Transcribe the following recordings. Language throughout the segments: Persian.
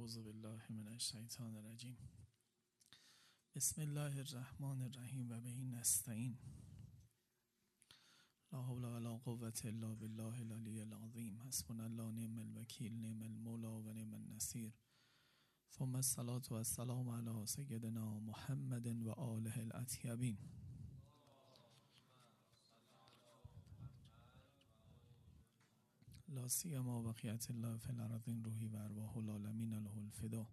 اعوذ بالله من الشیطان الرجیم. بسم الله الرحمن الرحیم و به این نستعین. لا حول ولا قوة الا بالله العلی العظیم. حسبنا الله نعم الوکیل نعم المولا و نعم النصیر. ثم الصلاة و السلام علی سیدنا محمد و آله الاطیبین. لا سیما بقیت الله فی الارضین روحی و ارواح العالمین له الفدا.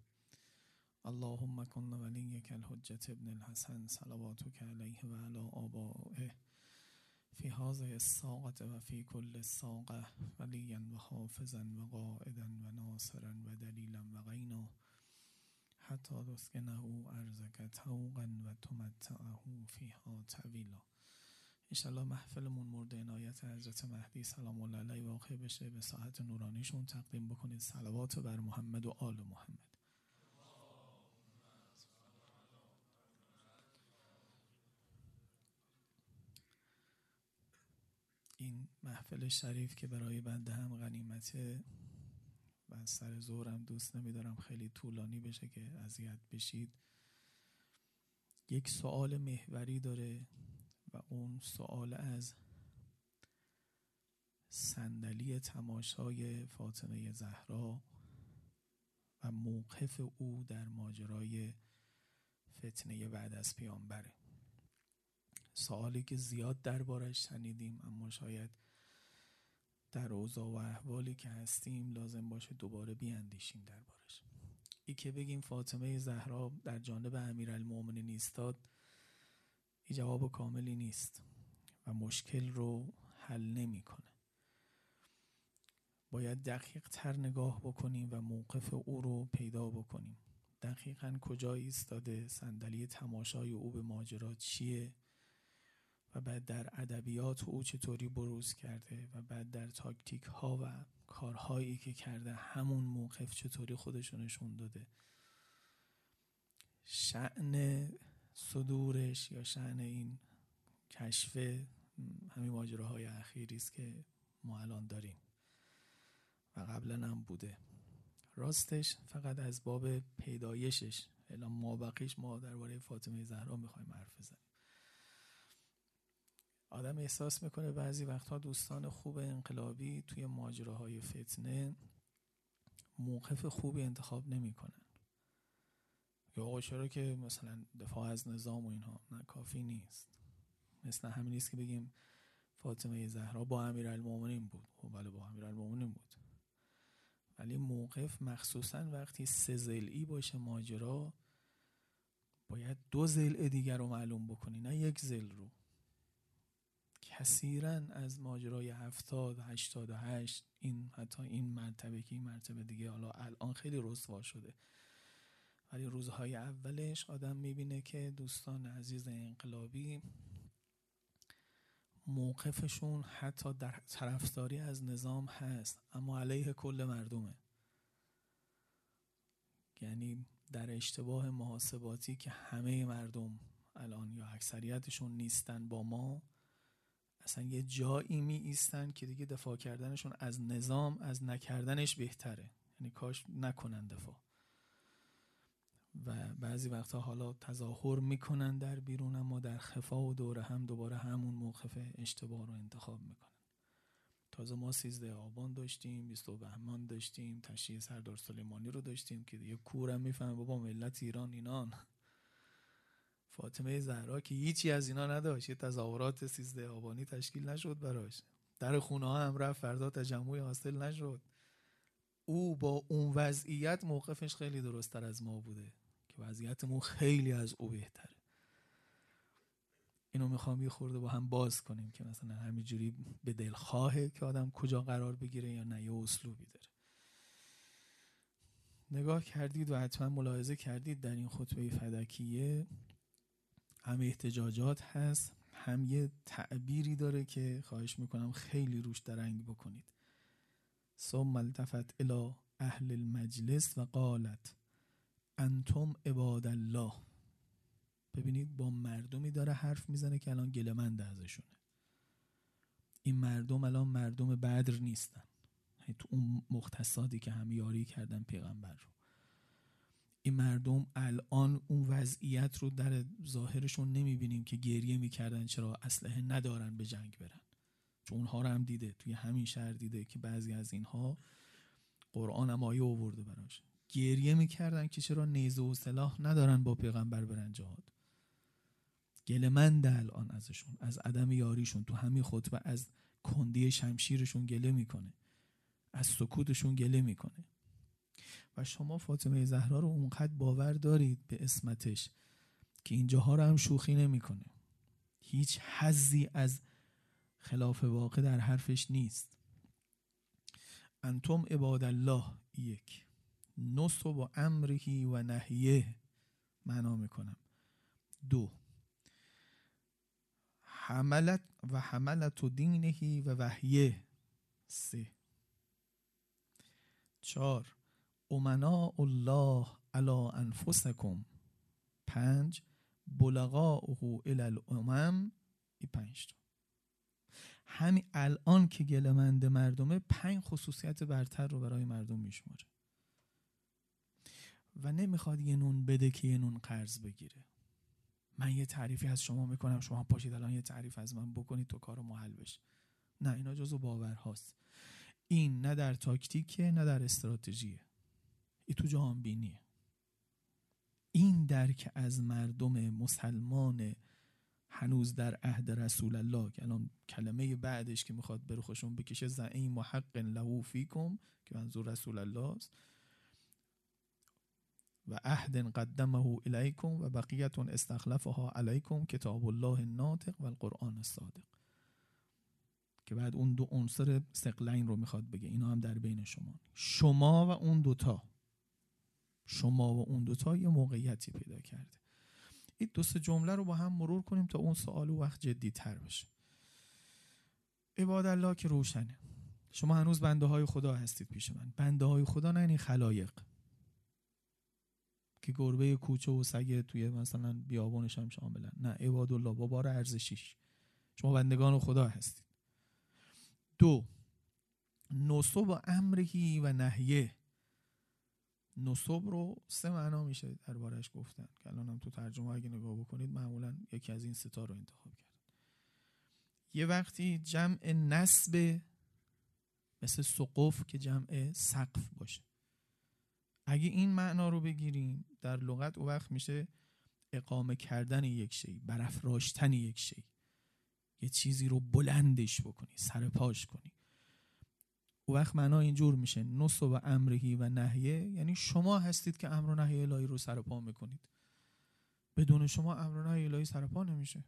اللهم کن ولیک الحجت ابن الحسن صلواتک علیه و علی آبائه. فی هذه الساقه و فی کل ساقه ولیا و حافظا و قائدا و ناصرا و دلیلا و غینا. حتی تسکنه ارزک توقا و تمتعه فیها طویلا. انشالله محفلمون مورد عنایت حضرت مهدی سلام الله علیه واقع بشه. به ساعت نورانیشون تقدیم بکنید. صلوات بر محمد و آل محمد. این محفل شریف که برای بنده هم غنیمته و سر زورم دوست نمیدارم خیلی طولانی بشه که اذیت بشید. یک سوال محوری داره. و اون سوال از صندلی تماشای فاطمه زهرا و موقف او در ماجرای فتنه بعد از پیامبره. سوالی که زیاد دربارش شنیدیم اما شاید در اوضاع و احوالی که هستیم لازم باشه دوباره بیاندیشیم دربارش. ای که بگیم فاطمه زهرا در جانب امیرالمومنین نیستاد این جواب کاملی نیست و مشکل رو حل نمی‌کنه. باید دقیق تر نگاه بکنیم و موقف او رو پیدا بکنیم دقیقا کجا ایستاده صندلی تماشای او به ماجرا چیه و بعد در ادبیات او چطوری بروز کرده و بعد در تاکتیک ها و کارهایی که کرده همون موقف چطوری خودشونشون نشون داده شعن صدورش یا شعن این کشف همین ماجراهای اخیری است که ما الان داریم و قبلا هم بوده. راستش فقط از باب پیدایشش الان ما بقیش ما درباره فاطمه زهرا می‌خوایم حرف بزنیم. آدم احساس می‌کنه بعضی وقتها دوستان خوب انقلابی توی ماجراهای فتنه موقف خوبی انتخاب نمی‌کنن. یا آقا که مثلا دفاع از نظام و اینها نه کافی نیست. مثل همین نیست که بگیم فاطمه زهرا با امیرالمومنین بود. خب بله با امیرالمومنین بود. ولی موقف مخصوصا وقتی سه زلعی باشه ماجرا باید دو زل دیگر رو معلوم بکنی نه یک زل رو. کثیرا از ماجرای هفتاد هشتاد و هشت این حتی این مرتبه که این مرتبه دیگه حالا الان خیلی رسوا شده. ولی روزهای اولش آدم می‌بینه که دوستان عزیز انقلابی موقفشون حتی در طرفداری از نظام هست اما علیه کل مردمه. یعنی در اشتباه محاسباتی که همه مردم الان یا اکثریتشون نیستن با ما اصلا یه جایی می ایستن که دیگه دفاع کردنشون از نظام از نکردنش بهتره. یعنی کاش نکنن دفاع. و بعضی وقتا حالا تظاهر می‌کنن در بیرون اما در خفا و دوره هم دوباره همون موقف اشتباه رو انتخاب می‌کنن. تازه ما سیزده آبان داشتیم بیستو بهمان داشتیم تشریع سردار سلیمانی رو داشتیم که دیگه کورم می‌فهمه بابا ملت ایران اینان. فاطمه زهرا که هیچی از اینا نداشت یه تظاهرات سیزده آبانی تشکیل نشد براش. در خونه ها هم رفت فردا تجمع حاصل نشد. او با اون وضعیت موقفش خیلی درستتر از ما بوده که وضعیتمون خیلی از او بهتره. اینو می‌خوام یه خورده با هم باز کنیم که مثلا همینجوری به دل خواهه که آدم کجا قرار بگیره یا نه یه اسلوبی داره. نگاه کردید و حتما ملاحظه کردید در این خطبه فدکیه هم احتجاجات هست هم یه تعبیری داره که خواهش می‌کنم خیلی روش درنگ بکنید. ثم التفت الى اهل المجلس و قالت انتم عباد الله. ببینید با مردمی داره حرف می‌زنه که الان گلمنده ازشونه. این مردم الان مردم بدر نیستن. تو اون مختصاتی که هم یاری کردن پیغمبر رو. این مردم الان اون وضعیت رو در ظاهرشون نمی‌بینیم که گریه می‌کردن چرا اسلحه ندارن به جنگ برن. چون اونها رو هم دیده توی همین شهر دیده که بعضی از اینها قرآن هم آیه آورده براش. گریه می‌کردن که چرا نیزه و سلاح ندارن با پیغمبر برن جهاد. گله الان ازشون از عدم یاریشون. تو همین خطبه از کندی شمشیرشون گله می‌کنه. از سکوتشون گله می‌کنه. و شما فاطمه زهرا رو اونقدر باور دارید به اسمتش که اینجاها رو هم شوخی نمی‌کنه. هیچ حزی از خلاف واقع در حرفش نیست. انتم عباد الله یک. نصب و امرهی و نهیه معنا می‌کنم. دو. حملت و حملت و دینهی و وحیه. سه. چهار. امنا الله علا انفسکم. پنج. بلغاؤه الى الامم. ای پنج تا. همین الان که گلمند مردمه پنج خصوصیت برتر رو برای مردم میشماره. و نمی‌خواد یه نون بده که یه نون قرض بگیره. من یه تعریفی از شما می‌کنم. شما پاشید الان یه تعریف از من بکنید تو کار محل بشه. نه اینا جزو باور هاست این نه در تاکتیکه نه در استراتژیه. ای تو جهان بینیه این درک از مردم مسلمان هنوز در عهد رسول الله که الان کلمه بعدش که می‌خواد بره خوشون بکشه زعیم محق له فیکم که منظور رسول الله است. و عهد قدمه الیکم و بقیت استخلفها علیکم کتاب الله الناطق و القرآن الصادق. که بعد اون دو عنصر سقلین رو می‌خواد بگه. اینا هم در بین شما. شما و اون دوتا. شما و اون دوتا یه موقعیتی پیدا کرده. این دو سه جمله رو با هم مرور کنیم تا اون سوال وقت جدی تر بشه. عباد الله که روشنه. شما هنوز بنده های خدا هستید پیش من. بنده های خدا نه یعنی خلایق. که گربه کوچه و سگه توی مثلا بیابونش هم شاملن. نه عباد الله با بار ارزشیش. شما بندگان خدا هستید. دو نصب و امرهی و نهیه. نصب رو سه معنا میشه دربارش گفتن که الان هم تو ترجمه اگه نگاه بکنید معمولا یکی از این ستا رو انتخاب کرد یه وقتی جمع نسب مثل سقف که جمع سقف باشه. اگه این معنا رو بگیریم در لغت او وقت میشه اقامه کردن یک شی برافراشتن یک شی. یه چیزی رو بلندش بکنی سرپاش کنی. او وقت معنا اینجور میشه. نصب و امرهی و نهیه. یعنی شما هستید که امر و نهی الهی رو سرپا می‌کنید. بدون شما امر و نهی الهی سرپا نمیشه.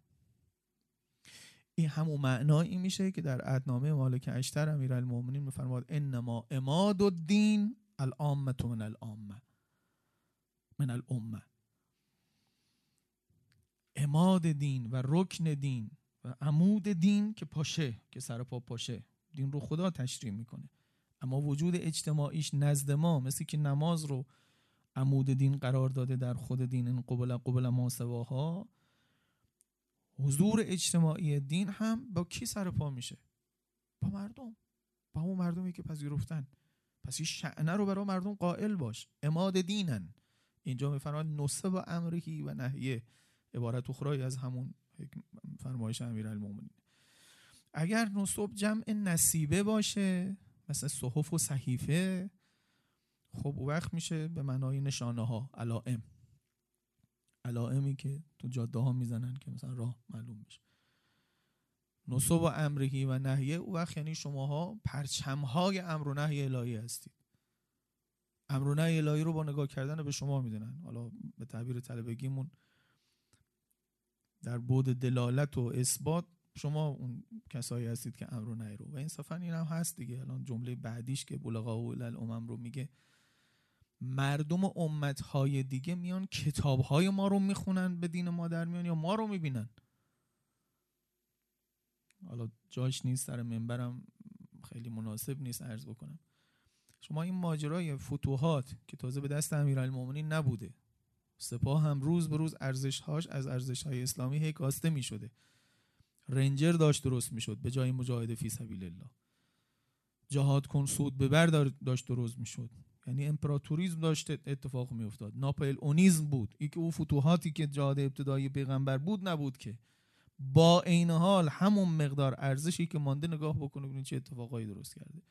این همون معنایی میشه که در عدنامه مالک اشتر امیرالمومنین میفرماد انما اماد الدین العامه من العامه من الامه اماد دین و رکن دین و عمود دین که پاشه که سر پا پاشه. دین رو خدا تشریح می‌کنه. اما وجود اجتماعیش نزد ما مثل که نماز رو عمود دین قرار داده در خود دین این قبل قبل ما سواها حضور اجتماعی دین هم با کی سر پا میشه؟ با مردم. با اون مردمی که پذیرفتن. پس این شعنه رو برای مردم قائل باش. اماد دینن. اینجا میفرماد نصب و امرهی و نهیه. عبارت اخرای از همون فرمایش امیرالمومنین. اگر نصب جمع نصیبه باشه مثل صحف و صحیفه خب وقت میشه به معنای نشانه ها علائم. علائمی که تو جاده ها می‌زنن که مثلا راه معلوم بشه نصب و امرهی و نهیه او وقت یعنی شماها پرچم های امر و نهی الهی هستید. امر و نهی الهی رو با نگاه کردن به شما می‌دونن. حالا به تعبیر طلبگیمون در بود دلالت و اثبات شما اون کسایی هستید که امر و نهی رو. و انصافا این هم هست دیگه. الان جمله بعدیش که بلغا و الامم رو میگه. مردم امت های دیگه میان کتاب های ما رو می‌خونن به دین ما در میان یا ما رو می‌بینن؟ حالا جاش نیست سر منبرم خیلی مناسب نیست عرض بکنم. شما این ماجرای فتوحات که تازه به دست امیرالمومنین نبوده سپاه هم روز به روز ارزشهاش از ارزش های اسلامی هی کاسته می شده رنجر داشت درست می شد به جای مجاهده فی سبیل الله. جهاد کن سود ببر داشت درست می شد یعنی امپراتوریزم داشت اتفاق می افتاد ناپل اونیزم بود. ای که او فتوحاتی که جاده ابتدایی پیغمبر بود نبود که. با عین حال همون مقدار ارزشی که مانده نگاه بکنه ببینید چه اتفاقایی درست کرده.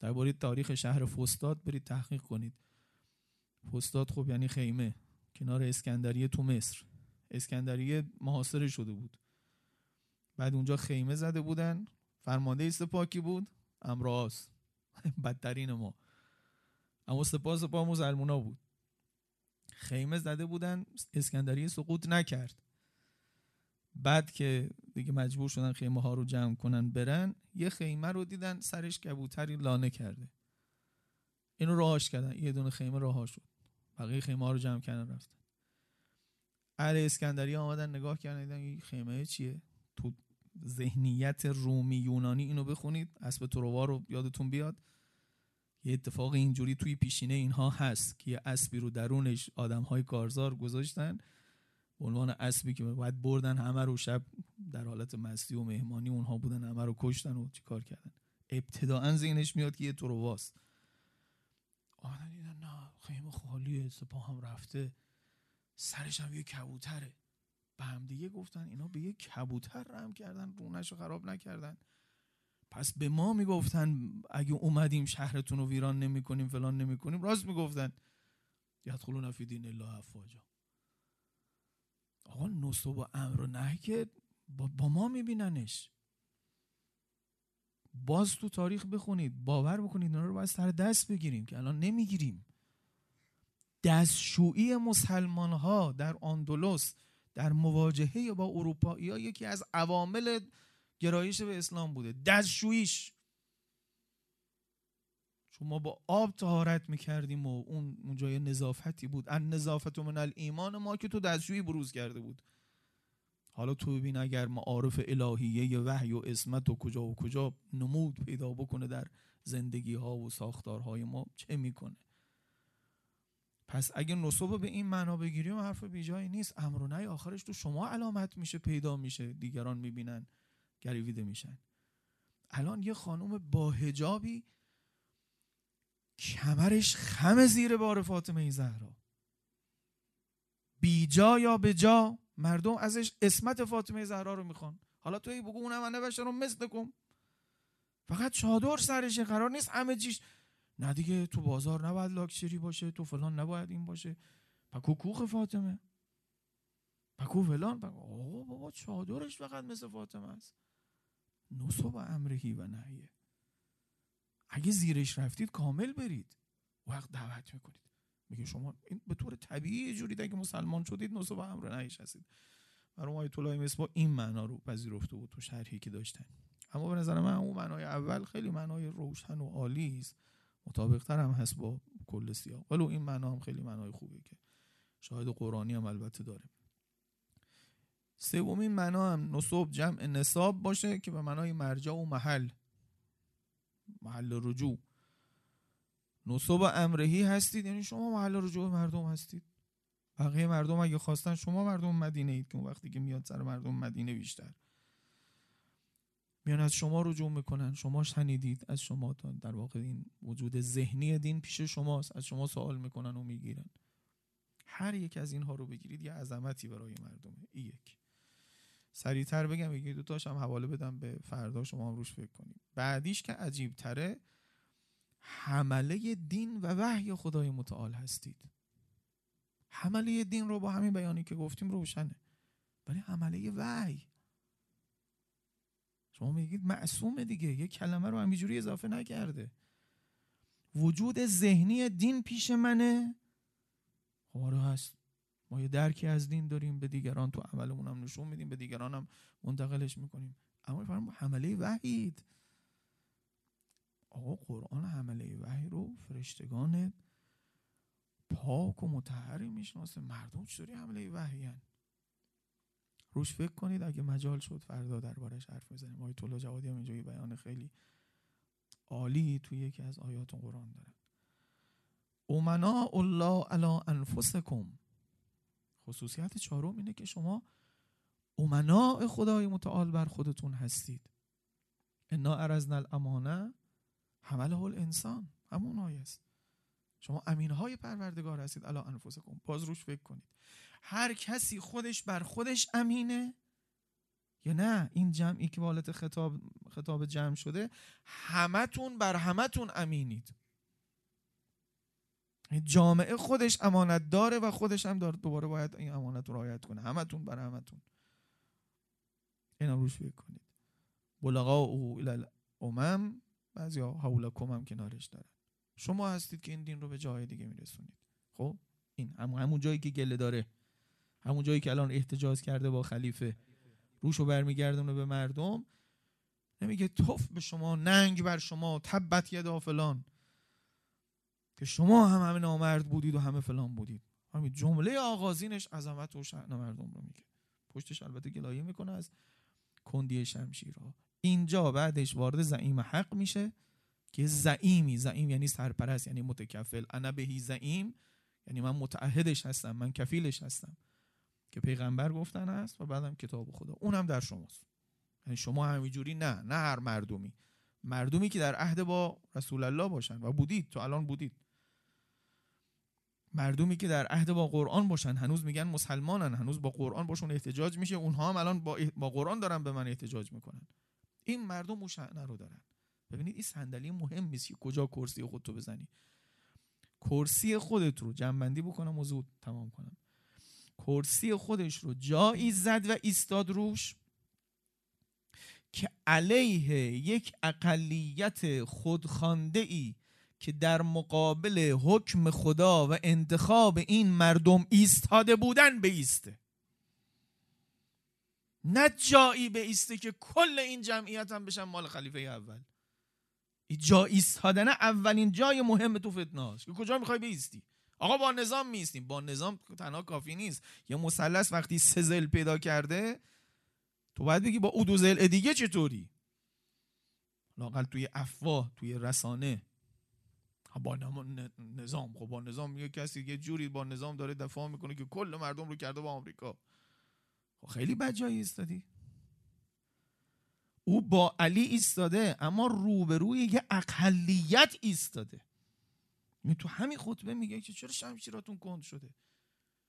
درباره تاریخ شهر فستاد برید تحقیق کنید. فستاد خب یعنی خیمه. کنار اسکندریه تو مصر. اسکندریه محاصره شده بود. بعد اونجا خیمه زده بودن. فرمانده سپاکی بود. امراس بدترین ما. اما سپاه سپاه مسلمونا بود. خیمه زده بودن. اسکندریه سقوط نکرد. بعد که دیگه مجبور شدن خیمه ها رو جمع کنن برن یه خیمه رو دیدن سرش کبوتری لانه کرده. اینو راهاش کردن. یه دونه خیمه راه شد. بقیه خیمه ها رو جمع کردن رفتن. اهل اسکندریه آمدن نگاه کردن دیدن خیمه چیه؟ تو ذهنیت رومی یونانی اینو بخونید. اسب تروار رو یادتون بیاد. یه اتفاق اینجوری توی پیشینه اینها هست که یه اسبی رو درونش آدم های کارزار گذاشتن. به عنوان اسبی که باید بردن همه رو شب در حالت مستی و مهمانی اونها بودن همه رو کشتن و چیکار کردن. ابتداعا ذهنش میاد که یه ترواست آدم نه خیمه خالیه سپاه هم رفته. سرش هم یه کبوتره. به هم دیگه گفتن اینا به یه کبوتر رم کردن رونش رو خراب نکردن. پس به ما می‌گفتن اگه اومدیم شهرتون رو ویران نمی‌کنیم فلان نمی‌کنیم راست می‌گفتن. یدخلون فی دین الله افواجا. آقا نصب و امر و نهی که با, با ما میبیننش. باز تو تاریخ بخونید باور بکنید اینا رو باید سر دست بگیریم که الان نمی‌گیریم. دستشویی مسلمان ها در آندلس در مواجهه با اروپایی ها یکی از عوامل گرایش به اسلام بوده. دستشویش چون ما با آب تهارت می‌کردیم و اون اونجای نظافتی بود. ان نظافت من الایمان ما که تو دستشویی بروز کرده بود. حالا تو ببین اگر معارف الهیه وحی و اسمت و کجا و کجا نمود پیدا بکنه در زندگی ها و ساختارهای ما چه می‌کنه؟ پس اگه نصب به این معنا بگیریم حرف بیجایی نیست. امر و آخرش تو شما علامت میشه پیدا میشه دیگران می‌بینن گریویده میشن. الان یه خانم با هجابی کمرش خم زیر بار فاطمه زهرا. بیجا یا به جا مردم ازش اسمت فاطمه زهرا رو می‌خوان. حالا توی بگو اونم انه رو مثل کن. فقط چادر سرشه قرار نیست همه چیش نه دیگه تو بازار نباید لاکچری باشه تو فلان نباید این باشه. پکو کوخ فاطمه. پکو فلان. آقا بابا چادرش فقط مثل فاطمه است. نصب امرهی و نهیه. اگه زیرش رفتید کامل برید. وقت دعوت می‌کنید. میگه شما این به طور طبیعی جوری اگه مسلمان شدید نصب امر نهیش هستید. مرحوم آیت الله با این معنا رو پذیرفته بود تو شرحی که داشتن. اما به نظر من اون معنای اول خیلی معنای روشن و عالی است. مطابق تر هم هست با کل سیاق. ولو این معنا هم خیلی معنای خوبه که شاهد قرآنی هم البته داره سومین معنا هم نصب جمع نصاب باشه که به معنای مرجع و محل. محل رجوع. نصب امرهی هستید یعنی شما محل رجوع مردم هستید. بقیه مردم اگه خواستن شما مردم مدینه اید که اون وقتی که میاد سر مردم مدینه بیشتر. میان از شما رجوع می‌کنن. شما شنیدید از شما در واقع این وجود ذهنی دین پیش شماست. از شما سوال می‌کنن و می‌گیرن. هر یک از اینها رو بگیرید. یه عظمتی برای مردمه ای یک. سریعتر بگم یکی دو تاش هم حواله بدم به فردا. شما هم روش فکر کنید. بعدیش که عجیب تره حمله دین و وحی خدای متعال هستید. حمله دین رو با همین بیانی که گفتیم روشنه. ولی حمله وحی. شما میگید معصومه دیگه. یه کلمه رو همینجوری اضافه نکرده. وجود ذهنی دین پیش منه. خب آره هست. ما یه درکی از دین داریم به دیگران. تو عملمون هم نشون میدیم به دیگران هم منتقلش می‌کنیم. اما فرم حمله وحید. آقا قرآن حمله وحی رو فرشتگان پاک و متحری می‌شناسه. مردم چطوری حمله وحی هن؟ روش فکر کنید اگه مجال شد فردا دربارش حرف بزنیم. آیت الله جوادی هم اینجا بیان خیلی عالی توی یکی از آیات قرآن دارن. امنا الله علی انفسکم. خصوصیت چهارم اینه که شما امنا خدای متعال بر خودتون هستید. انا ارزنا الامانه حمله الانسان. همون آیه است. شما امین های پروردگار هستید. الا انفسکم. باز روش فکر کنید. هر کسی خودش بر خودش امینه؟ یا نه؟ این جمعی که بالت خطاب خطاب جمع شده همتون بر همتون امینید. جامعه خودش امانت داره و خودش هم داره دوباره باید این امانت رو رعایت کنه. همتون بر همتون. اینا روش فکر کنید. بلغا او الامم. بعضی ها حولکم هم کنارش دارن. شما هستید که این دین رو به جای دیگه میرسونید. خب؟ این هم همون جایی که گله داره. همون جایی که الان احتجاج کرده با خلیفه روش رو برمیگردونه به مردم. نمیگه توف به شما ننگ بر شما تبت یدا فلان. که شما هم همه نامرد بودید و همه فلان بودید. همین جمله آغازینش عظمت و شأن مردم رو میگه. پشتش البته گلایه می‌کنه از کندی شمشیرها اینجا بعدش وارد زعیم حق میشه که زعیمی زعیم یعنی سرپرست یعنی متکفل. انا بهی زعیم یعنی من متعهدش هستم من کفیلش هستم. که پیغمبر گفتن است و بعدم کتاب خدا. اونم در شماست. یعنی شما همینجوری نه نه هر مردمی. مردمی که در عهد با رسول الله باشن و بودید تو الان بودید. مردمی که در عهد با قرآن باشن هنوز میگن مسلمانن هنوز با قرآن باشون احتجاج میشه. اونها هم الان با, با قرآن دارن به من احتجاج می‌کنن. این مردم اون رو دارن. ببینید این صندلی مهم نیست که کجا کرسی خودتو بزنی. کرسی خودت رو جنبندی بکنم و زود تمام کنم. کرسی خودش رو جایی زد و ایستاد روش که علیه یک اقلیت خودخانده ای که در مقابل حکم خدا و انتخاب این مردم ایستاده بودن بیسته. نه جایی بیسته که کل این جمعیت هم بشن مال خلیفه اول. جا ایستادن اولین جای مهم تو فتناست که کجا می‌خوای بیستی؟ آقا با نظام میستیم با نظام تنها کافی نیست. یه مثلث وقتی سزل پیدا کرده تو باید بگی با او دو زل دیگه چطوری؟ لاقل توی افواه توی رسانه. با نظام. خب با نظام یه کسی یه جوری با نظام داره دفاع می‌کنه که کل مردم رو کرده با آمریکا. خب خیلی بد جایی ایستادی. او با علی ایستاده اما روبروی یه اقلیت ایستاده. تو همین خطبه میگه که چرا شمشیراتون کند شده؟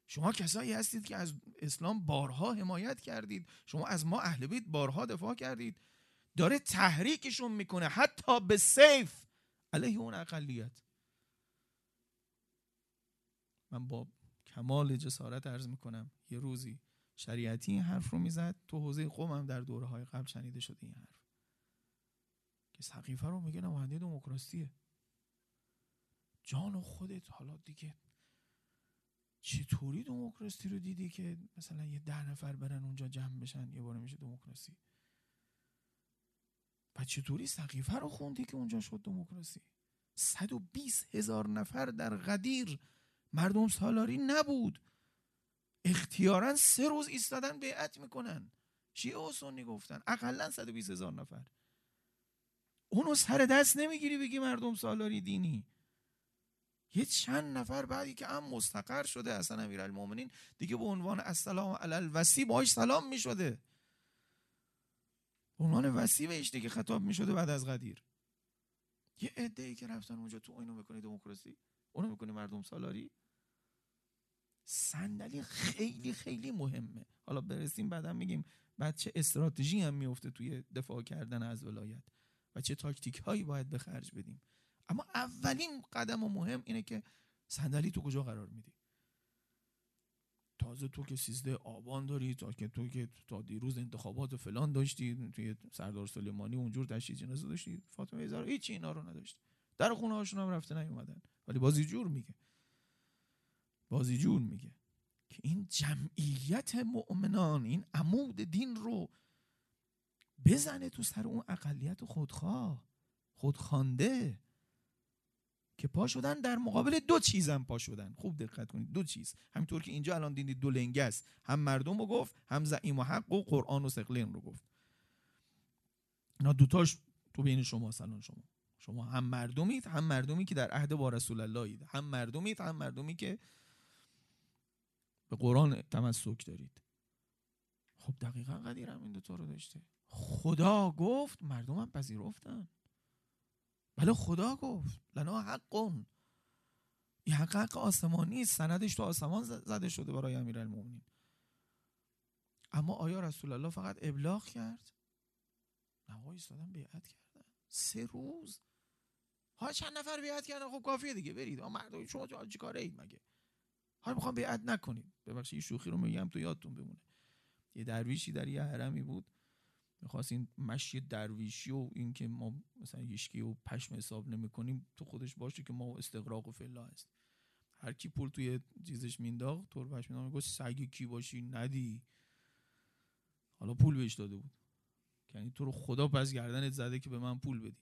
شما کسایی هستید که از اسلام بارها حمایت کردید. شما از ما اهل بیت بارها دفاع کردید. داره تحریکشون می‌کنه حتی به سیف. علیه اون اقلیت. من با کمال جسارت عرض می‌کنم یه روزی شریعتی این حرف رو می‌زد تو حوزه قومم در دوره های قبل شنیده شده این حرف. که سقیفه رو میگه نماینده دموکراسیه. جان خودت. حالا دیگه چطوری دموکراسی رو دیدی که مثلا یه ده نفر برن اونجا جمع بشن یه بار میشه دموکراسی؟ و چطوری سقیفه رو خوندی که اونجا شد دموکراسی؟ 120 هزار نفر در غدیر مردم سالاری نبود. اختیارا سه روز ایستادن بیعت می‌کنن. شیعه و سنی گفتن اقلا 120 هزار نفر. اونو سر دست نمی‌گیری بگی مردم سالاری دینی. یه چند نفر بعدی که هم مستقر شده اصلا امیرالمومنین دیگه به عنوان السلام علی الوسی باش سلام می‌شده. عنوان وسیع بهش دیگه خطاب می‌شده بعد از قدیر یه عده ای که رفتن اونجا تو اینو می‌کنی دموکراسی اونو می‌کنی مردم سالاری. صندلی خیلی خیلی مهمه. حالا برسیم بعدا میگیم بعد چه استراتژی هم میفته توی دفاع کردن از ولایت و چه تاکتیک هایی باید به خرج بدیم. اما اولین قدم و مهم اینه که صندلی تو کجا قرار میدی؟ تازه تو که سیزده آبان داری تا که تو که تا دیروز انتخابات فلان داشتی توی سردار سلیمانی اونجور تشییع جنازه داشتی فاطمه زهرا هیچ اینا رو نداشت. در خونه هاشون هم رفته نیومدن. ولی بازی جور میگه. بازی جور میگه که این جمعیت مؤمنان این عمود دین رو بزنه تو سر اون اقلیت خودخواه خودخوانده. که پا شدن در مقابل دو چیزم پا شدن. خوب دقت کنید. دو چیز. همینطور که اینجا الان دیدید دو لنگه است. هم مردم رو گفت هم زعیم و حق و قرآن و سقلین رو گفت. اینا دوتاش تو بین شما سلام شما. شما هم مردمید هم مردمی که در عهد با رسول الله هم مردمید هم مردمی که به قرآن تمسک دارید. خب دقیقا قدیر هم این دوتا رو داشته. خدا گفت مردم هم پذیرفتن. بله خدا گفت لنا حقون. این حق آسمانی سندش تو آسمان زده شده برای امیرالمومنین. اما آیا رسول الله فقط ابلاغ کرد؟ نه ایستادن بیعت کردن. سه روز؟ ها چند نفر بیعت کردن؟ خب کافیه دیگه برید. مردم شما چه کاره اید مگه؟ حالا می‌خوام بیعت نکنید. ببخشید شوخی رو میگم تو یادتون بمونه. یه درویشی در یه حرمی بود. می‌خواست این مشی درویشی و این که ما مثلا هیچکی و پشم حساب نمی‌کنیم تو خودش باشه که ما استقراق و فلا هست. هر کی پول توی چیزش مینداخت طور پشم می‌گفت سگ کی باشی؟ ندی. حالا پول بهش داده بود. یعنی تو رو خدا پس گردنت زده که به من پول بدی.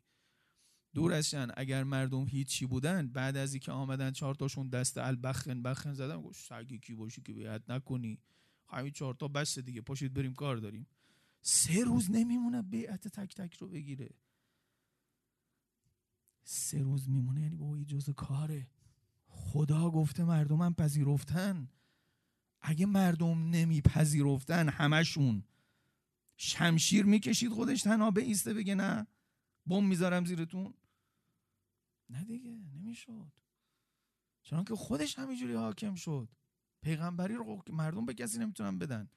دور ازشن اگر مردم هیچی بودن بعد از اینکه آمدن چهار تاشون دست البخن بخن زدن گفت سگ کی باشی که بیعت نکنی. همین چهار تا بس دیگه پاشید بریم کار داریم. سه روز نمیمونه بیعت تک تک رو بگیره. سه روز میمونه یعنی بابا جز کاره. خدا گفته مردمم پذیرفتن. اگه مردم نمیپذیرفتن همشون. شمشیر می‌کشید خودش تنها ایسته بگه نه بم می‌ذارم زیرتون. نه دیگه نمی‌شد. چون که خودش همینجوری حاکم شد. پیغمبری رو مردم به کسی نمی‌تونن بدن.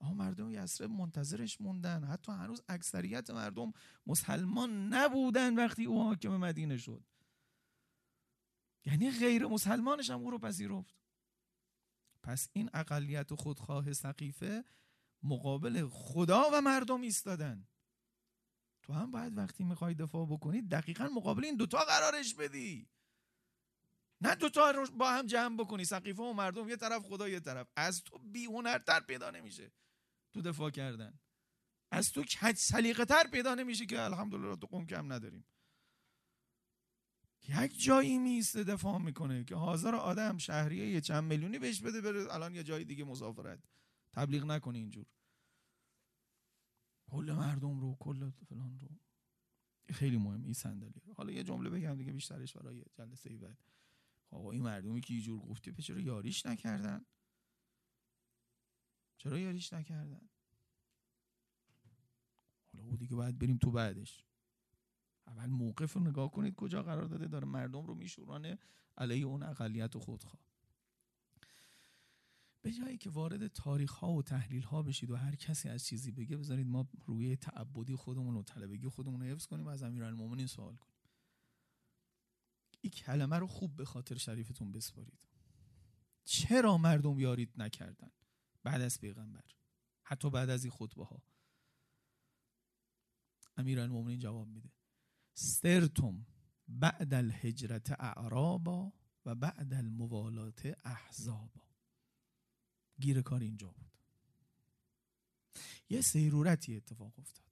اما مردم یسرب منتظرش موندن. حتی هنوز اکثریت مردم مسلمان نبودن وقتی او حاکم مدینه شد. یعنی غیر مسلمانش هم او رو پذیرفت. پس این اقلیت خودخواه سقیفه مقابل خدا و مردم ایستادن. تو هم باید وقتی می‌خوای دفاع بکنی دقیقا مقابل این دوتا قرارش بدی. نه دوتا رو با هم جمع بکنی سقیفه و مردم یه طرف خدا یه طرف. از تو بیهنرتر پیدا نمیشه. تو دفاع کردن. از تو کج سلیقه تر پیدا نمیشه که الحمدلله تو قوم کم نداریم. یک جایی میسته دفاع می‌کنه که حاضر آدم شهریه یه چند میلیونی بهش بده بره الان یه جای دیگه مسافرت. تبلیغ نکنه اینجور. کل مردم رو کل فلان رو. خیلی مهم این صندلی حالا یه جمله بگم دیگه بیشترش برای جلسه بعد. خب این مردمی که اینجور گفتی به چرا یاریش نکردن؟ چرا یاریش نکردن؟ حالا او دیگه باید بریم تو بعدش. اول موقف رو نگاه کنید کجا قرار داده. داره مردم رو میشورانه علیه اون اقلیت و خودخواه. به جایی که وارد تاریخ ها و تحلیل ها بشید و هر کسی از چیزی بگه بذارید ما روی تعبدی خودمون و طلبگی خودمون رو حفظ کنیم و از امیرالمومنین سوال کنیم. این کلمه رو خوب به خاطر شریفتون بسپارید. چرا مردم یارید نکردن؟ بعد از پیغمبر. حتی بعد از این خطبه ها امیرالمومنین جواب میده. سترتم بعد الهجرت اعرابا و بعد الموالات احزابا. گیر کار اینجا بود. یه سیرورتی اتفاق افتاد.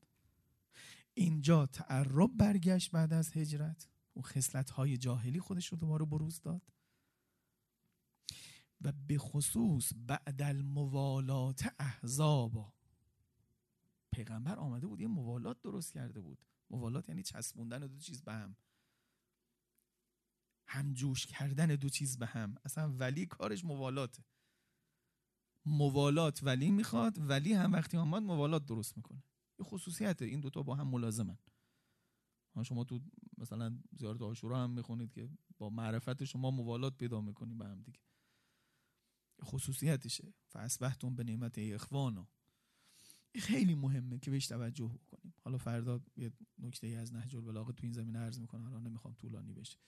اینجا تعرب برگشت بعد از هجرت. اون خصلت های جاهلی خودش رو دوباره بروز داد. و به خصوص بعد الموالات احزابا. پیغمبر آمده بود یه موالات درست کرده بود. موالات یعنی چسبوندن دو چیز به هم. همجوش کردن دو چیز به هم. اصلا ولی کارش موالاته. موالات ولی می‌خواد ولی هم وقتی آمد موالات درست می‌کنه. یه خصوصیته این دوتا با هم ملازمن. شما تو مثلا زیارت آشورا هم می‌خونید که با معرفت شما موالات پیدا می‌کنیم به هم دیگه. خصوصیتشه. فاسبحتم به نعمت اخوانا خیلی مهمه که بهش توجه بکنیم. حالا فردا یه نکته از نهج البلاغه تو این زمینه عرض می‌کنم حالا نمی‌خوام طولانی بشه.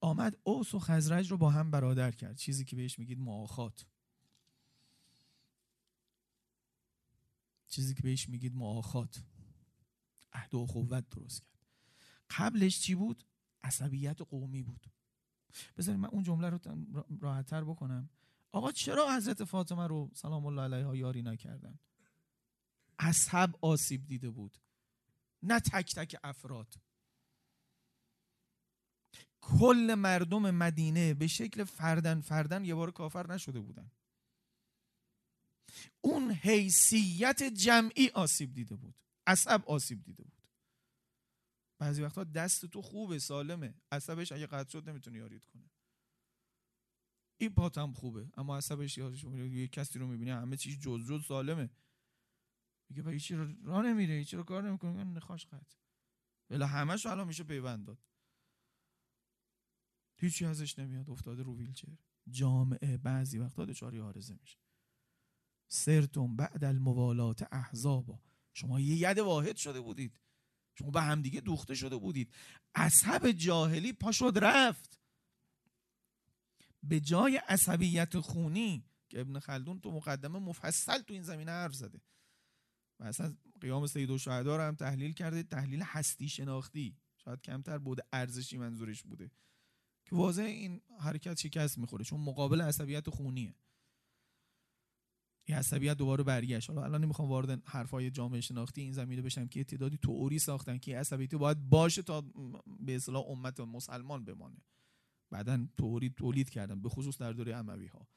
آمد اوس و خزرج رو با هم برادر کرد. چیزی که بهش میگید معاخات. چیزی که بهش میگید معاخات. عهد و قوت درست کرد. قبلش چی بود؟ عصبیت قومی بود. بذارید من اون جمله رو راحتتر بکنم. آقا چرا حضرت فاطمه رو سلام الله علیها یاری نکردن؟ عصب آسیب دیده بود. نه تک تک افراد. کل مردم مدینه به شکل فردن فردن یه بار کافر نشده بودن. اون حیثیت جمعی آسیب دیده بود. عصب آسیب دیده بود. بعضی وقتا دست تو خوبه سالمه. عصبش اگه قطع شد نمی‌تونه یارید کنه این پات هم خوبه اما عصبش یه کسی رو می‌بینه همه چیز جز جز سالمه. میگه با هیچی رو راه نمیره هیچی رو کار نمی‌کنه. نخواش قطع. ولی همش الان میشه پیوند داد. هیچی ازش نمیاد افتاده رو ویلچر. جامعه بعضی وقتا دچار آرزه میشه. سرتون بعد الموالات احزابا. شما یه ید واحد شده بودید. شما به همدیگه دوخته شده بودید. عصب جاهلی پا شد رفت. به جای عصبیت خونی که ابن خلدون تو مقدمه مفصل تو این زمینه حرف زده. و اصلا قیام سید و رو هم تحلیل کرده تحلیل هستی شناختی. شاید کمتر بوده ارزشی منظورش بوده. که واضح این حرکت شکست می‌خوره چون مقابل عصبیت خونیه. این عصبیت دوباره برگشت. حالا الان نمی‌خوام وارد حرفای جامعه شناختی این زمینه بشم که تعدادی توئوری ساختن که عصبیت باید باشه تا به اصطلاح امت مسلمان بمانه. بعدا توئوری تولید کردن به خصوص در دوره اموی ها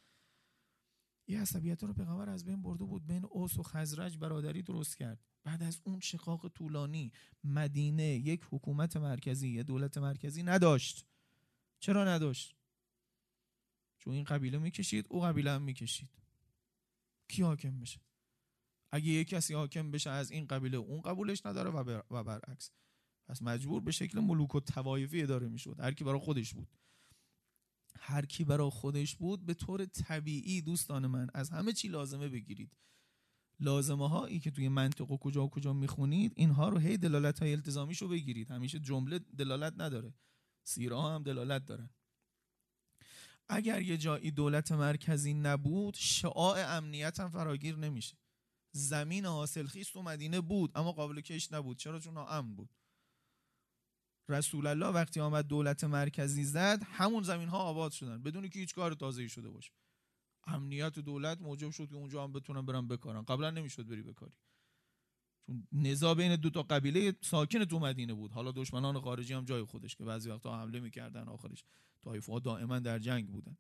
این عصبیت رو پیغمبر از بین برده بود بین اوس و خزرج برادری درست کرد. بعد از اون شقاق طولانی مدینه یک حکومت مرکزی یه دولت مرکزی نداشت. چرا نداشت؟ چون این قبیله می‌کشید او قبیله هم می‌کشید. کی حاکم بشه؟ اگه یک کسی حاکم بشه از این قبیله اون قبولش نداره و, برعکس. پس مجبور به شکل ملوک و توایفی اداره می‌شد. هر کی برای خودش بود. هر کی برای خودش بود به طور طبیعی دوستان من از همه چی لازمه بگیرید. لازمه هایی که توی منطق و کجا و کجا می‌خونید اینها رو هی دلالت های التزامیشو بگیرید. همیشه جمله دلالت نداره. سیره ها هم دلالت دارن. اگر یه جایی دولت مرکزی نبود شعاع امنیت هم فراگیر نمیشه. زمین حاصل خیست و مدینه بود اما قابل کش نبود. چرا؟ چون امن بود. رسول الله وقتی آمد دولت مرکزی زد همون زمین ها آباد شدن. بدون که هیچ کار تازه‌ای شده باشه. امنیت دولت موجب شد که اونجا هم بتونن برن بکارن. قبلا نمی‌شد بری بکاری. چون نزاع بین دو تا قبیله ساکن تو مدینه بود. حالا دشمنان خارجی هم جای خودش که بعضی وقتا حمله می‌کردن آخرش طایفه ها دائما در جنگ بودن.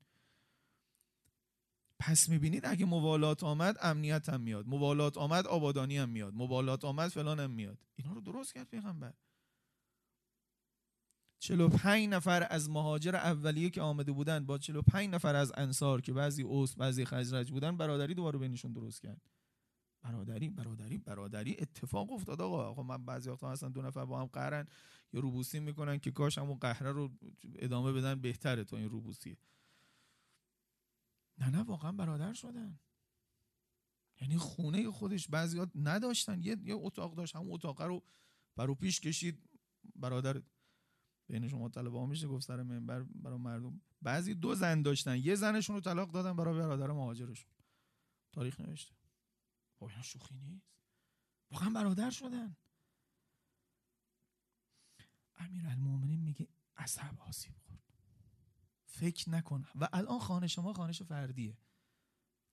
پس می‌بینید اگه موالات آمد امنیت هم میاد. موالات آمد آبادانی هم میاد. موالات آمد فلان هم میاد. اینا رو درست کرد پیغمبر. 45 نفر از مهاجر اولیه که آمده بودن با 45 نفر از انصار که بعضی اوس بعضی خزرج بودن برادری دوباره بینشون درست کرد. برادری برادری برادری اتفاق افتاد آقا. آقا من بعضی وقتا هستن دو نفر با هم قهرن یا روبوسی می‌کنن که کاش همون قهره رو ادامه بدن بهتره تا این روبوسیه. نه نه واقعا برادر شدن. یعنی خونه خودش بعضی نداشتن. یه یه اتاق داشت همون اتاق رو برو پیش کشید. برادر بین شما طلبه میشه گفت سر منبر برای مردم. بعضی دو زن داشتن. یه زنشون رو طلاق دادن برای برادر مهاجرشون. تاریخ نوشته. اینا شوخی نیست؟ واقعا برادر شدن. امیر میگه عصب آسیب خورد. فکر نکن. و الان خانه شما خانش فردیه.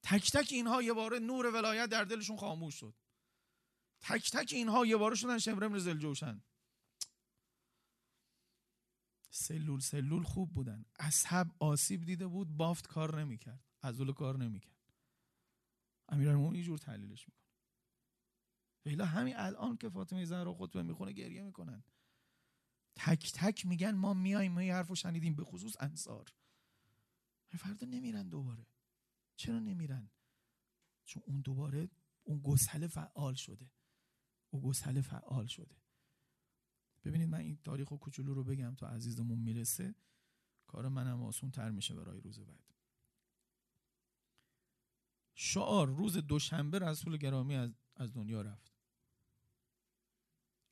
تک تک اینها یه باره نور ولایت در دلشون خاموش شد. تک تک اینها یه باره شدن شمرم رزل جوشن سلول سلول خوب بودن. اصحب آسیب دیده بود بافت کار نمی‌کرد. عزول کار نمی‌کرد. امیرالمومنین جور تحلیلش می‌کنه. ولی همین الان که فاطمه زهرا خطبه می‌خونه گریه می‌کنن. تک تک میگن ما میایم ما حرفو شنیدیم به خصوص انصار. فردا نمیرن دوباره. چرا نمیرن؟ چون اون دوباره اون گسله فعال شده. اون گسله فعال شده. ببینید من این تاریخ و کوچولو رو بگم تا عزیزمون می‌رسه. کار منم آسون تر میشه برای روز بعد. شعار روز دوشنبه رسول گرامی از, از دنیا رفت.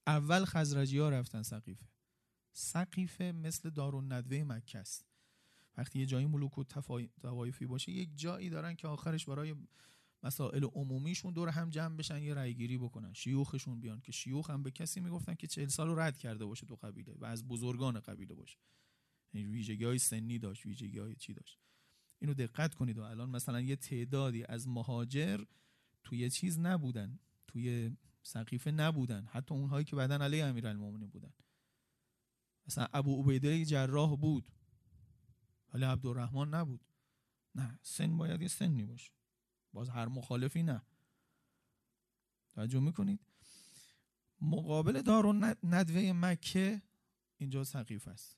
اول خزرجی ها رفتن سقیفه. سقیفه مثل دارون ندوه مکه است. وقتی یه جایی ملوک و توایفی باشه یک جایی دارن که آخرش برای مسائل عمومیشون دور هم جمع بشن یه رأیگیری بکنن. شیوخشون بیان که شیوخ هم به کسی می‌گفتن که چهل سال رد کرده باشه تو قبیله و از بزرگان قبیله باشه. یعنی ویژگی های سنی داشت ویژگی های چی داشت؟ اینو دقت کنید و الان مثلا یه تعدادی از مهاجر توی چیز نبودن توی سقیفه نبودن حتی اونهایی که بعدا علیه امیرالمومنین بودن. مثلا ابو عبیده جراح بود ولی عبدالرحمن نبود. نه سن باید یه سنی باشه. باز هر مخالفی نه. توجه می‌کنید؟ مقابل دارون ندوه مکه اینجا سقیف است.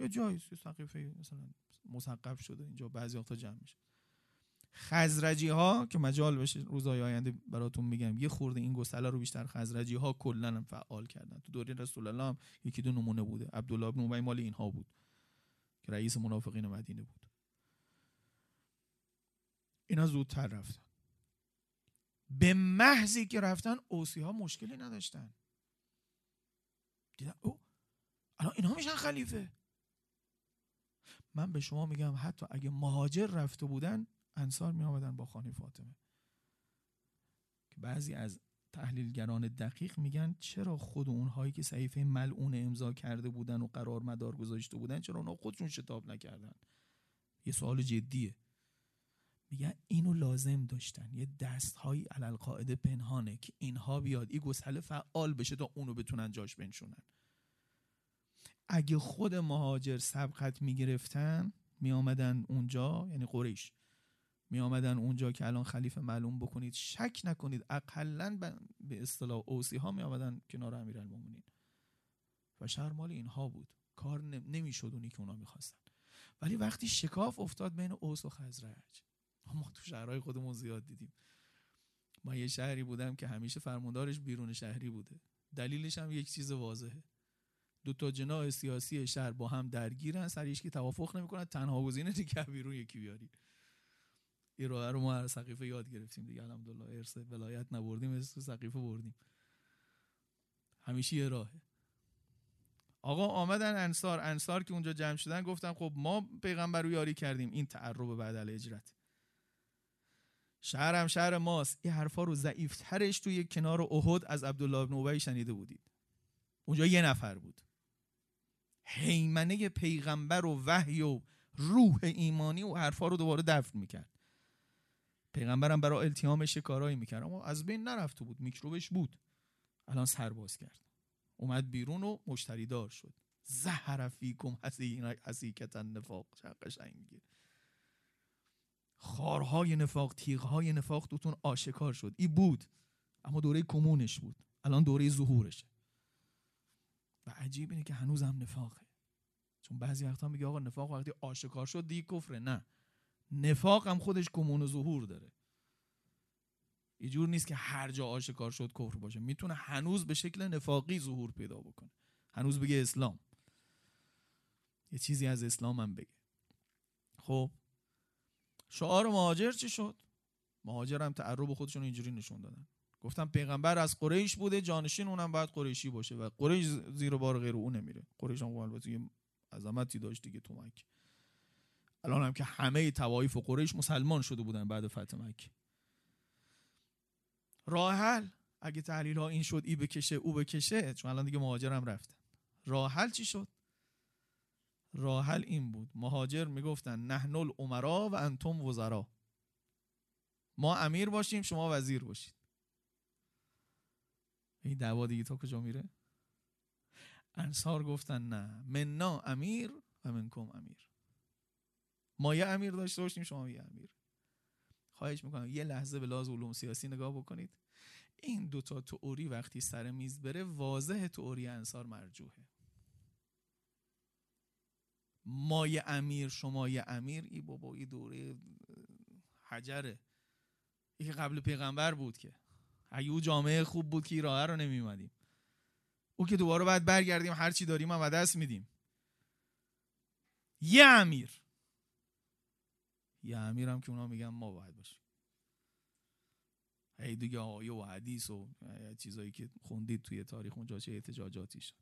یه جایی سقیفه مثلا مسقف شده. اینجا بعضی وقتا جمع میشه. خزرجی ها که مجال بشه روزهای آینده براتون میگم یه خورده این گسله رو بیشتر خزرجی ها کلا فعال کردن. تو دوره رسول الله هم یکی دو نمونه بوده. عبدالله بن ابی مال اینها بود که رئیس منافقین مدینه بود. اینا زودتر رفتن. به محضی که رفتن اوسی ها مشکلی نداشتن. دیدن او الان اینها میشن خلیفه. من به شما میگم حتی اگه مهاجر رفته بودن انصار می آمدن با خانه فاطمه. که بعضی از تحلیلگران دقیق میگن چرا خود اونهایی که صحیفه ملعون امضا کرده بودن و قرار مدار گذاشته بودن چرا اونها خودشون شتاب نکردن؟ یه سوال جدیه. میگن اینو لازم داشتن. یه دست هایی علل پنهانه که اینها بیاد این گسله فعال بشه تا اونو بتونن جاش بنشونن. اگه خود مهاجر سبقت می‌گرفتن میآمدن اونجا یعنی قریش. می آمدن اونجا که الان خلیفه معلوم بکنید. شک نکنید اقلا به اصطلاح اوسی ها می آمدن کنار امیرالمومنین. و شهر مال اینها بود. کار نمی‌شد اونی که اونا می‌خواستن. ولی وقتی شکاف افتاد بین اوس و خزرج ما تو شهرهای خودمون زیاد دیدیم. ما یه شهری بودم که همیشه فرماندارش بیرون شهری بوده. دلیلش هم یک چیز واضحه. دو تا جناح سیاسی شهر با هم درگیرن سریش که توافق نمی‌کنن تنها گزینه دیگه بیرون یکی بیاری. این رو ما هر سقیفه یاد گرفتیم دیگه الحمدلله ارث ولایت نبردیم تو سقیفه بردیم. همیشه یه راهه. آقا آمدن انصار انصار که اونجا جمع شدن گفتن خب ما پیغمبر رو یاری کردیم. این تعرب بعد الاجرت شهرم شهر ماست. این حرفا رو ضعیفترش توی کنار احد از عبدالله بن ابی شنیده بودید. اونجا یه نفر بود. حیمنه پیغمبر و وحی و روح ایمانی و حرفا رو دوباره دفن می‌کرد. پیغمبرم برای التیامش کارایی می‌کرد. اما از بین نرفته بود. میکروبش بود. الان سرباز کرد. اومد بیرون و مشتری دار شد. زهر فیکم حسیکت نفاق. قشنگه. خارهای نفاق تیغهای نفاق دوتون آشکار شد. ای بود. اما دوره کمونش بود. الان دوره ظهورشه. و عجیب اینه که هنوز هم نفاقه. چون بعضی وقتا میگه آقا نفاق وقتی آشکار شد دیگه کفره. نه. نفاق هم خودش کمون و ظهور داره. جور نیست که هر جا آشکار شد کفر باشه. می‌تونه هنوز به شکل نفاقی ظهور پیدا بکنه. هنوز بگه اسلام. یه چیزی از اسلام هم بگه. خب. شعار مهاجر چی شد؟ مهاجر هم تعرب خودشون اینجوری نشون دادن. گفتم پیغمبر از قریش بوده جانشین اونم باید قریشی باشه و قریش زیر بار غیر اون نمیره. قریش هم البته یه عظمتی داشت دیگه تو مکه. الان هم که همه توایف قریش مسلمان شده بودن بعد فتح مکه. راه اگه تحلیل ها این شد ای بکشه او بکشه چون الان دیگه مهاجرم رفتن. راه حل چی شد؟ راه این بود. مهاجر می‌گفتن نحن الامرا و انتم وزرا ما امیر باشیم شما وزیر باشید. این دعوا دیگه تا کجا میره؟ انصار گفتن نه. مننا امیر و منکم امیر. ما یه امیر داشته باشیم شما یه امیر. خواهش می‌کنم یه لحظه به لحاظ علوم سیاسی نگاه بکنید. این دوتا تئوری وقتی سر میز بره واضح تئوری انصار مرجوحه. ما یه امیر شما یه امیر ای بابا ای دوره حجره. ای قبل پیغمبر بود که. اگه او جامعه خوب بود که راه رو نمیومدیم او که دوباره بعد برگردیم هر چی داریم هم دست میدیم. یه امیر. یه امیرم که اونا میگن ما باید باشیم. هی دیگه آیه و حدیث و چیزایی که خوندید توی تاریخ اونجا چه احتجاجاتی شد.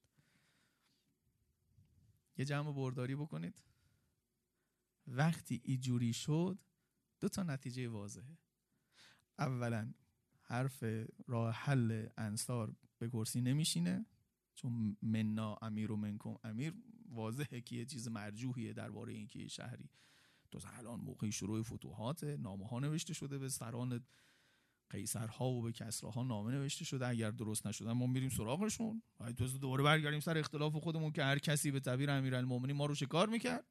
یه جمع برداری بکنید. وقتی ایجوری شد دو تا نتیجه واضحه. اولا حرف راه حل انصار به کرسی نمیشینه چون منا امیر و منکم امیر واضحه که یه چیز مرجوحیه درباره اینکه شهری. تو الان موقع شروع فتوحات نامه ها نوشته شده به سران قیصرها و به کسراها نامه نوشته شده. اگر درست نشدن ما میریم سراغشون. باید تو دوباره برگردیم سر اختلاف خودمون که هر کسی به تعبیر امیرالمومنین ما رو شکار می‌کرد؟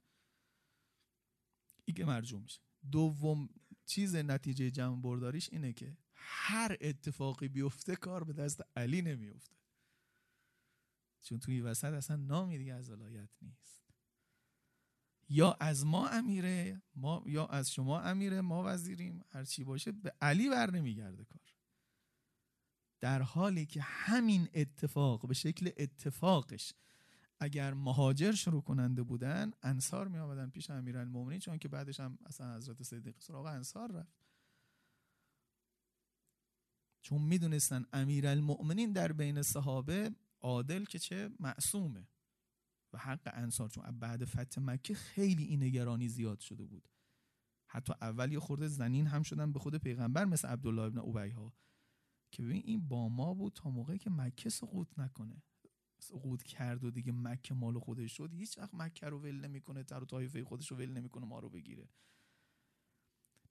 این که مرجوع میشه. دوم چیز نتیجه جمع برداریش اینه که هر اتفاقی بیفته کار به دست علی نمیفته. چون توی وسط اصلا نامی دیگه از ولایت نیست. یا از ما امیره ما یا از شما امیره ما وزیریم هر چی باشه به علی بر نمیگرده کار. در حالی که همین اتفاق به شکل اتفاقش اگر مهاجر شروع کننده بودن انصار می آمدن پیش امیرالمومنین چون که بعدش هم اصلا حضرت صدیق سراغ انصار رفت. چون می‌دونستن امیرالمؤمنین در بین صحابه عادل که چه معصومه و حق انصار چون بعد فتح مکه خیلی این نگرانی زیاد شده بود. حتی اول یه خورده زنین هم شدن به خود پیغمبر مثل عبدالله ابن ابی ها که ببین این با ما بود تا موقعی که مکه سقوط نکنه. سقوط کرد و دیگه مکه مال خودش شد. هیچ وقت مکه رو ول نمی‌کنه تر و طایفه خودش رو ول نمی‌کنه ما رو بگیره.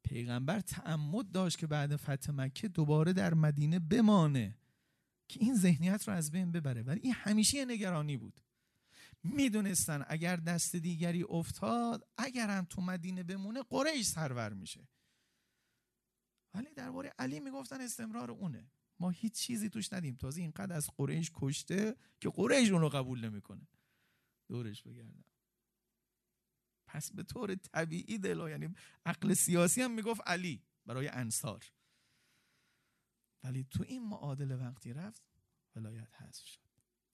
پیغمبر تعمد داشت که بعد فتح مکه دوباره در مدینه بمانه که این ذهنیت رو از بین ببره. ولی این همیشه نگرانی بود. می‌دونستن اگر دست دیگری افتاد اگرم تو مدینه بمونه قریش سرور میشه. ولی درباره علی می‌گفتن استمرار اونه. ما هیچ چیزی توش ندیم تازه اینقدر از قریش کشته که قریش اون رو قبول نمی‌کنه. دورش بگردم. پس به طور طبیعی دلا یعنی عقل سیاسی هم می‌گفت علی برای انصار. ولی تو این معادل وقتی رفت ولایت حذف شد.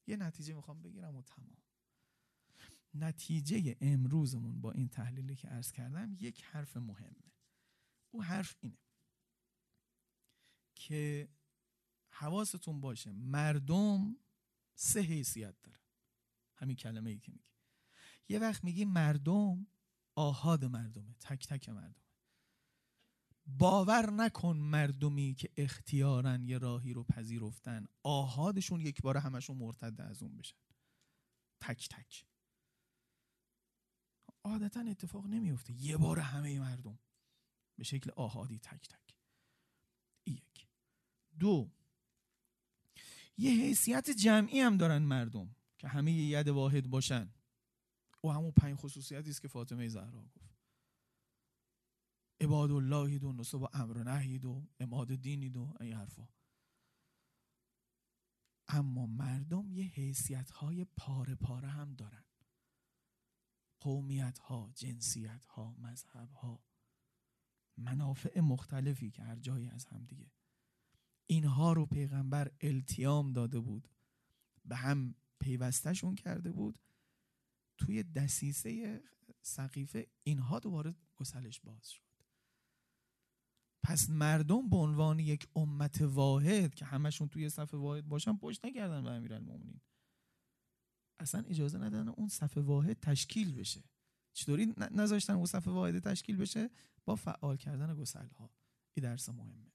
یه نتیجه می‌خوام بگیرم و تمام. نتیجه امروزمون با این تحلیلی که عرض کردم یک حرف مهمه. او حرف اینه که حواستون باشه مردم سه حیثیت داره. همین کلمه ای که میگی یه وقت میگی مردم آهاد مردمه تک تک مردمه. باور نکن مردمی که اختیارن یه راهی رو پذیرفتن. آهادشون یک بار همشون مرتد از اون بشن. تک تک. عادتا اتفاق نمیفته یه بار همه مردم به شکل آهادی تک تک. یک. دو. یه حیثیت جمعی هم دارن مردم که همه یه ید واحد باشن. و همون پنج خصوصیتی است که فاطمه زهرا گفت. عباد الله و نصب و امر نهید و اماد دینید و این حرفا. اما مردم یه حیثیت های پاره پاره هم دارن. قومیت ها جنسیت ها مذهب ها منافع مختلفی که هر جایی از هم دیگه. اینها رو پیغمبر التیام داده بود. به هم پیوستشون کرده بود. توی دسیسه سقیفه اینها دوباره گسلش باز شد. پس مردم به عنوان یک امت واحد که همشون توی صف واحد باشن پشت نکردن به امیرالمومنین. اصلا اجازه ندادن اون صف واحد تشکیل بشه. چطوری نذاشتن اون صف واحد تشکیل بشه؟ با فعال کردن گسل ها این درس مهمه.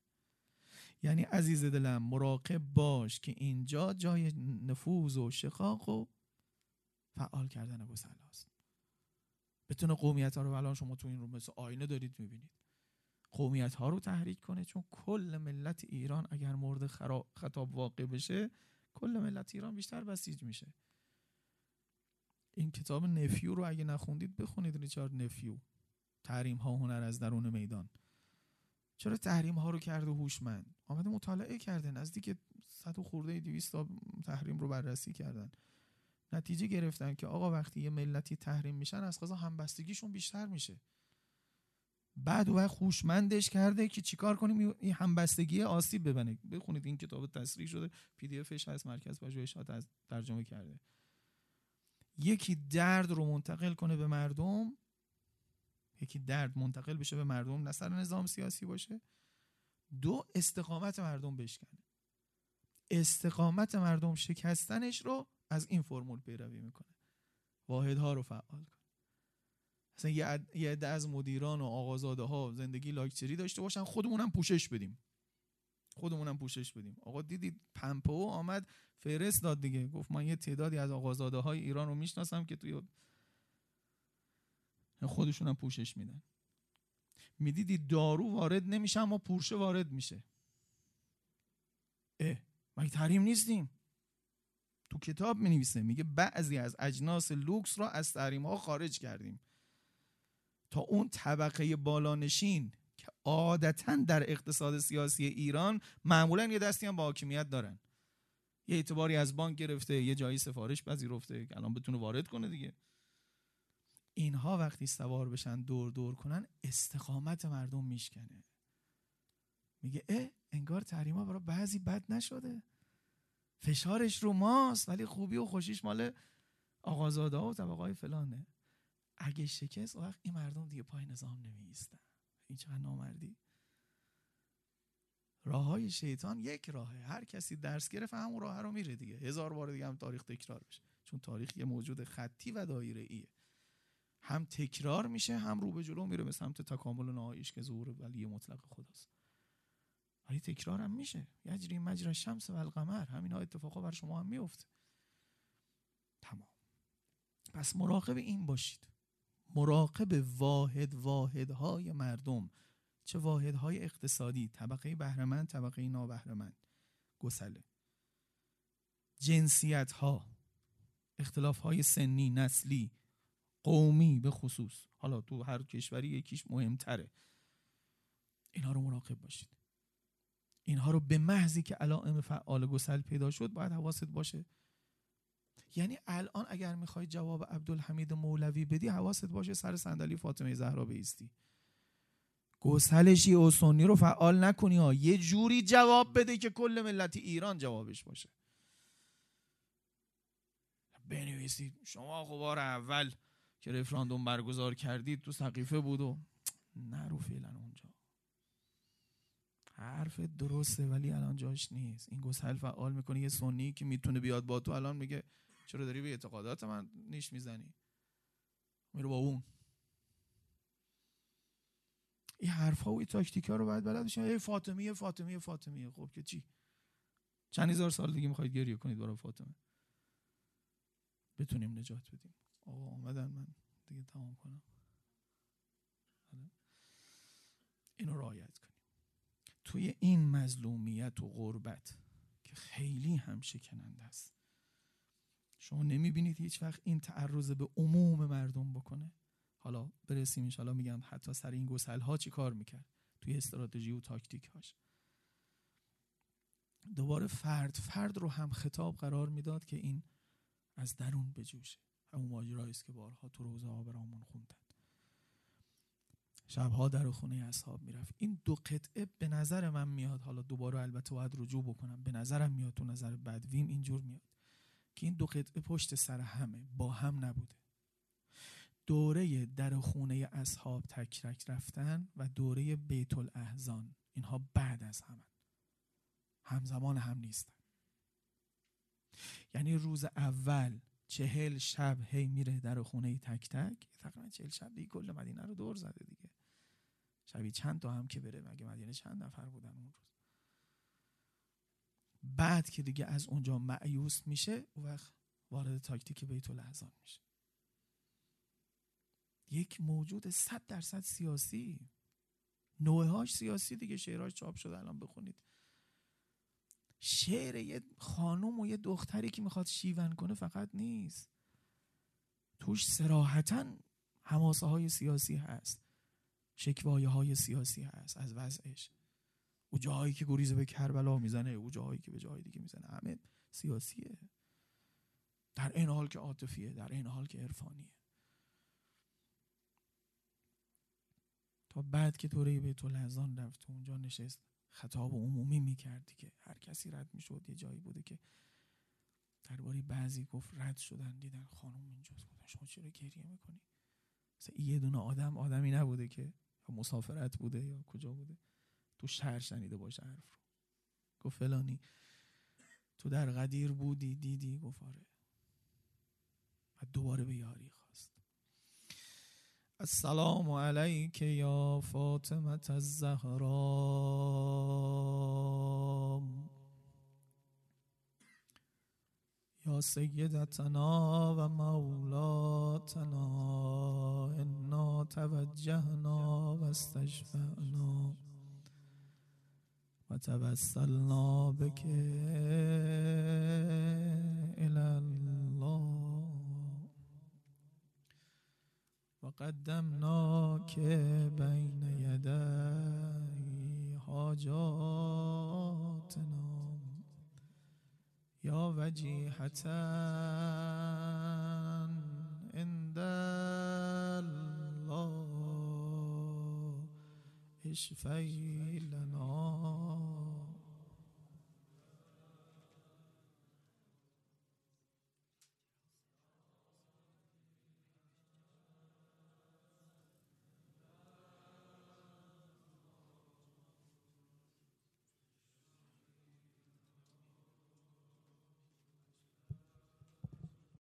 یعنی عزیز دلم مراقب باش که اینجا جای نفوذ و شقاق و فعال کردن گسل هاست بتونه قومیت ها رو الان شما تو این رو مثل آینه دارید می‌بینید. قومیت ها رو تحریک کنه چون کل ملت ایران اگر مورد خطاب واقع بشه کل ملت ایران بیشتر بسیج میشه. این کتاب نفیو رو اگه نخوندید بخونید ریچارد نفیو. تحریم ها هنر از درون میدان. چرا تحریم ها رو کرده هوشمند؟ آمده مطالعه کرده نزدیک صد و خورده 200 تا تحریم رو بررسی کردن. نتیجه گرفتن که آقا وقتی یه ملتی تحریم میشن از قضا همبستگیشون بیشتر میشه. بعد و خوشمندش کرده که چیکار کنیم؟ این همبستگی آسیب ببنه. بخونید این کتاب تصریح شده پی دی افش هست مرکز پژوهشات از ترجمه کرده. یکی درد رو منتقل کنه به مردم یکی درد منتقل بشه به مردم نه نظام سیاسی باشه. دو استقامت مردم بشکنه. استقامت مردم شکستنش رو از این فرمول پیروی می‌کنه. واحدها رو فعال کنه مثلا یه عده از مدیران و آقازاده ها زندگی لاکچری داشته باشن خودمونم پوشش بدیم. خودمونم پوشش بدیم. آقا دیدید پمپو آمد فرست داد دیگه. گفت من یه تعدادی از آقازاده های ایران رو می‌شناسم که توی خودشونم پوشش میدن. می‌دیدی دارو وارد نمیشه اما پورشه وارد میشه. اه مگه تحریم نیستیم؟ تو کتاب می نویسه میگه بعضی از اجناس لوکس را از تحریم ها خارج کردیم. تا اون طبقه بالانشین که عادتا در اقتصاد سیاسی ایران معمولا یه دستی هم با حاکمیت دارن. یه اعتباری از بانک گرفته یه جایی سفارش پذیرفته که الان بتونه وارد کنه دیگه. اینها وقتی سوار بشن دور دور کنن استقامت مردم میشکنه. میگه اه انگار تحریما برای بعضی بد نشده. فشارش رو ماست ولی خوبی و خوشیش مال آقازاده و طبقه فلانه. اگه شکست وقت این مردم دیگه پای نظام نمیستن این چقدر نامردی. راه های شیطان یک راهه. هر کسی درس گرفت همون راه رو میره دیگه. هزار بار دیگه هم تاریخ تکرار بشه چون تاریخ یه موجود خطی و دایره ایه هم تکرار میشه هم رو به جلو میره به سمت تکامل نهاییش که ظهور ولی مطلق خداست. ولی تکرار هم میشه یجری مجرا شمس و القمر همین ها اتفاقا بر شما هم میفته. تمام. پس مراقب این باشید. مراقب واحد واحدهای مردم. چه واحدهای اقتصادی؟ طبقه بهرهمند طبقه نابهرهمند. گسله. جنسیت ها اختلاف های سنی نسلی. قومی به خصوص. حالا تو هر کشوری یکیش مهمتره. اینها رو مراقب باشید. اینها رو به محضی که علائم فعال گسل پیدا شد باید حواست باشه. یعنی الان اگر می‌خوای جواب عبدالحمید مولوی بدی حواست باشه سر صندلی فاطمه زهرا بیستی گسل شیعه و سنی رو فعال نکنی ها. یه جوری جواب بده که کل ملت ایران جوابش باشه. بنویسید. شما خبار اول که رفراندوم برگزار کردید تو سقیفه بود و نرو فعلا حرف درسته ولی الان جاش نیست. این گسل فعال می‌کنه یه سنی که می‌تونه بیاد با تو الان میگه چرا داری به اعتقادات من نیش می‌زنی؟ میره با اون. این حرف ها و این تاکتیک ها رو باید بلد بشین ای فاطمیه فاطمیه فاطمیه خب که چی؟ چند هزار سال دیگه می‌خواید گریه کنید برای فاطمه. بتونیم نجات بدیم. آقا آمدن من دیگه تمام کنم. اینو رعایت کنیم. توی این مظلومیت و غربت که خیلی هم شکننده است. شما نمی‌بینید هیچ وقت این تعرض به عموم مردم بکنه؟ حالا برسیم انشالله میگم حتی سر این گسل ها چی کار می‌کرد؟ توی استراتژی و تاکتیک هاش دوباره فرد فرد رو هم خطاب قرار می‌داد که این از درون بجوشه. همون ماجرایی است که بارها تو روزه ها برامون خوندن. شبها در خونه اصحاب می‌رفت. این دو قطعه به نظر من میاد حالا دوباره البته باید رجوع بکنم به نظرم میاد تو نظر بدویم اینجور میاد که این دو قطعه پشت سر همه با هم نبوده. دوره در خونه اصحاب تکرک رفتن و دوره بیت الاحزان اینها بعد از همه. همزمان هم نیستن. یعنی روز اول چهل شب هی میره در خونه تک تک تقریبا چهل شب دیگه کل مدینه رو دور زده دیگه. شبی چند تا هم که بره مگه مدینه چند نفر بودن اون روز؟ بعد که دیگه از اونجا معیوس میشه او وقت وارد تاکتیک بیت الاحزان میشه. یک موجود صد درصد سیاسی. نوعهاش سیاسی دیگه شعرهاش چاپ شده الان بخونید. شعر یه خانوم و یه دختری که می‌خواد شیون کنه فقط نیست. توش سراحتا حماسه های سیاسی هست. شکوایه های سیاسی هست از وضعش. او جاهایی که گریزه به کربلا می‌زنه او جاهایی که به جای دیگه می‌زنه. همه سیاسیه. در این حال که عاطفیه در این حال که عرفانیه. تا بعد که دوره بیت الحزان رفت اونجا نشست. خطاب عمومی می‌کرد که هر کسی رد می‌شد یه جایی بوده که درباره بعضی گفت رد شدن. دیدن خانم اینجاست. بودن شما چرا گریه می‌کنی؟ مثلا یه دونه آدم آدمی نبوده که مسافرت بوده یا کجا بوده تو شهر شنیده باشه حرف رو. گفت فلانی تو در قدیر بودی دیدی؟ گفت آره. و دوباره به یاری خواست. السلام علیک یا فاطمه الزهرا یا سیدتنا و مولاتنا انا توجهنا و استشفعنا. و توسلنا بك الى الله قدمناک بین یدی حاجاتنا. يا وجيحة عند الله اشفي لنا